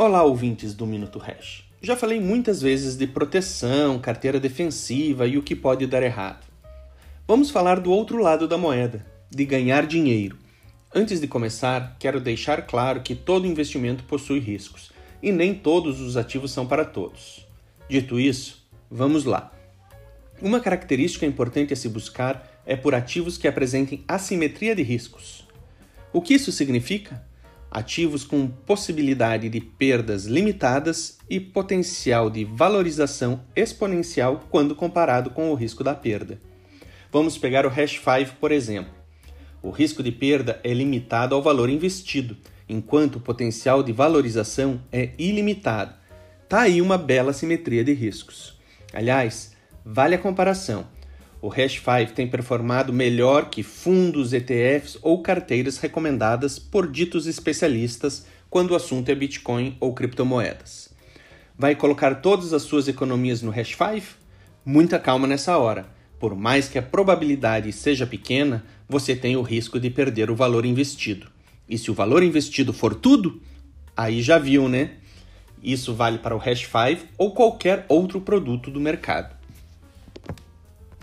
Olá, ouvintes do Minuto Hash. Já falei muitas vezes de proteção, carteira defensiva e o que pode dar errado. Vamos falar do outro lado da moeda, de ganhar dinheiro. Antes de começar, quero deixar claro que todo investimento possui riscos e nem todos os ativos são para todos. Dito isso, vamos lá. Uma característica importante a se buscar é por ativos que apresentem assimetria de riscos. O que isso significa? Ativos com possibilidade de perdas limitadas e potencial de valorização exponencial quando comparado com o risco da perda. Vamos pegar o Hash 5, por exemplo. O risco de perda é limitado ao valor investido, enquanto o potencial de valorização é ilimitado. Tá aí uma bela simetria de riscos. Aliás, vale a comparação o Hash 5 tem performado melhor que fundos, ETFs ou carteiras recomendadas por ditos especialistas quando o assunto é Bitcoin ou criptomoedas. Vai colocar todas as suas economias no Hash 5? Muita calma nessa hora. Por mais que a probabilidade seja pequena, você tem o risco de perder o valor investido. E se o valor investido for tudo, aí já viu, né? Isso vale para o Hash 5 ou qualquer outro produto do mercado.